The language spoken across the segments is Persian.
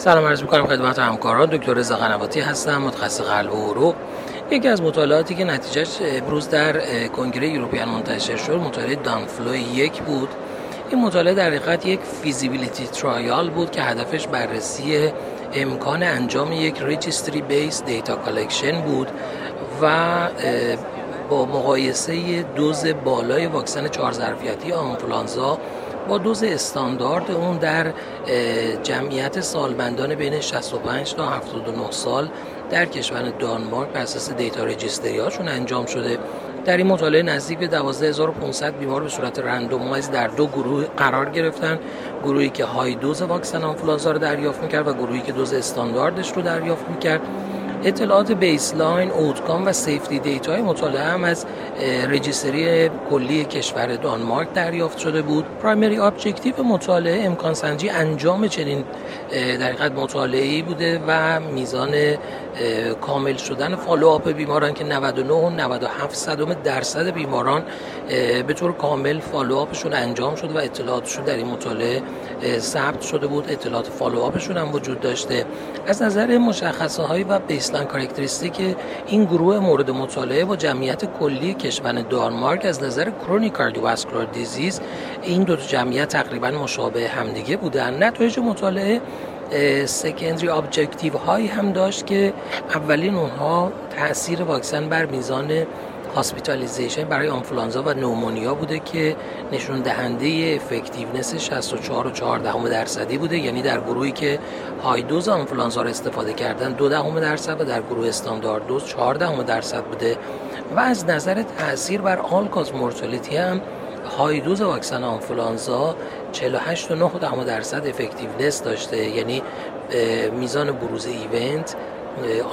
سلام عرض می‌کنم خدمت همکاران. دکتر رضا قنواتی هستم متخصص قلب و عروق یکی از مطالعاتی که نتیجهش امروز در کنگره European منتشر شد مطالعه DANFLU یک بود. این مطالعه در حقیقت یک feasibility trial بود که هدفش بررسی امکان انجام یک registry based data collection بود و با مقایسه دوز بالای واکسن چهار ظرفیتی آنفولانزا با دوز استاندارد اون در جمعیت سالمندان بین 65 تا 79 سال در کشور دانمارک بر اساس data registry هاشون انجام شده. در این مطالعه نزدیک به 12500 بیمار به صورت randomize در دو گروه قرار گرفتن. گروهی که high dose واکسن آنفولانزا رو دریافت می‌کرد و گروهی که دوز استانداردش رو دریافت می‌کرد. اطلاعات baseline، outcome و safety data های مطالعه هم از registry کلی کشور دانمارک دریافت شده بود. primary objective مطالعه امکان سنجی انجام چنین در مطالعه بوده و میزان کامل شدن follow-up بیماران که 99 و 97 صدم درصد بیماران به طور کامل follow-up شون انجام شده و اطلاعاتشون در این مطالعه ثبت شده بود اطلاعات follow-up شون هم وجود داشته از نظر مشخصه های و baseline characteristic این گروه مورد مطالعه با جمعیت کلی کشور دانمارک از نظر chronic cardiovascular disease این دو جمعیت تقریبا مشابه همدیگه بودن. نتایج مطالعه secondary objective هایی هم داشت که اولین اونها تاثیر واکسن بر میزان hospitalization برای آنفولانزا و pneumonia بوده که نشون دهنده effectiveness 64 و 14 درصدی بوده. یعنی در گروهی که های دوز آنفولانزا را استفاده کردن دو دهم درصد و در گروه استاندارد دوز 14 درصد بوده. و از نظر تاثیر بر آلکاز مورتالیتی هم های دوز واکسن آنفولانزا 48 و 9 درصد افکتیونس داشته. یعنی میزان بروز ایونت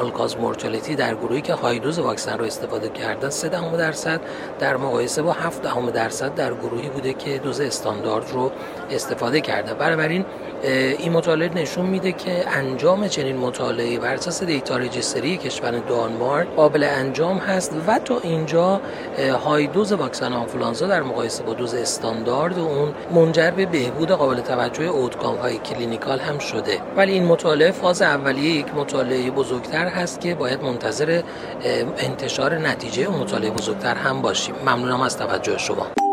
آلکاز مورتالیتی در گروهی که های دوز واکسن رو استفاده کردن 3 دهم درصد در مقایسه با 7 دهم درصد در گروهی بوده که دوز استاندارد رو استفاده کرده. بنابراین این مطالعه نشون میده که انجام چنین مطالعه بر اساس data registry کشور دانمارک قابل انجام هست و تا اینجا high dose واکسن آنفولانزا در مقایسه با دوز استاندارد اون منجر به بهبود قابل توجه outcome های clinical هم شده. ولی این مطالعه فاز اولیه یک مطالعه بزرگتر هست که باید منتظر انتشار نتیجه مطالعه بزرگتر هم باشیم. ممنونم از توجه شما.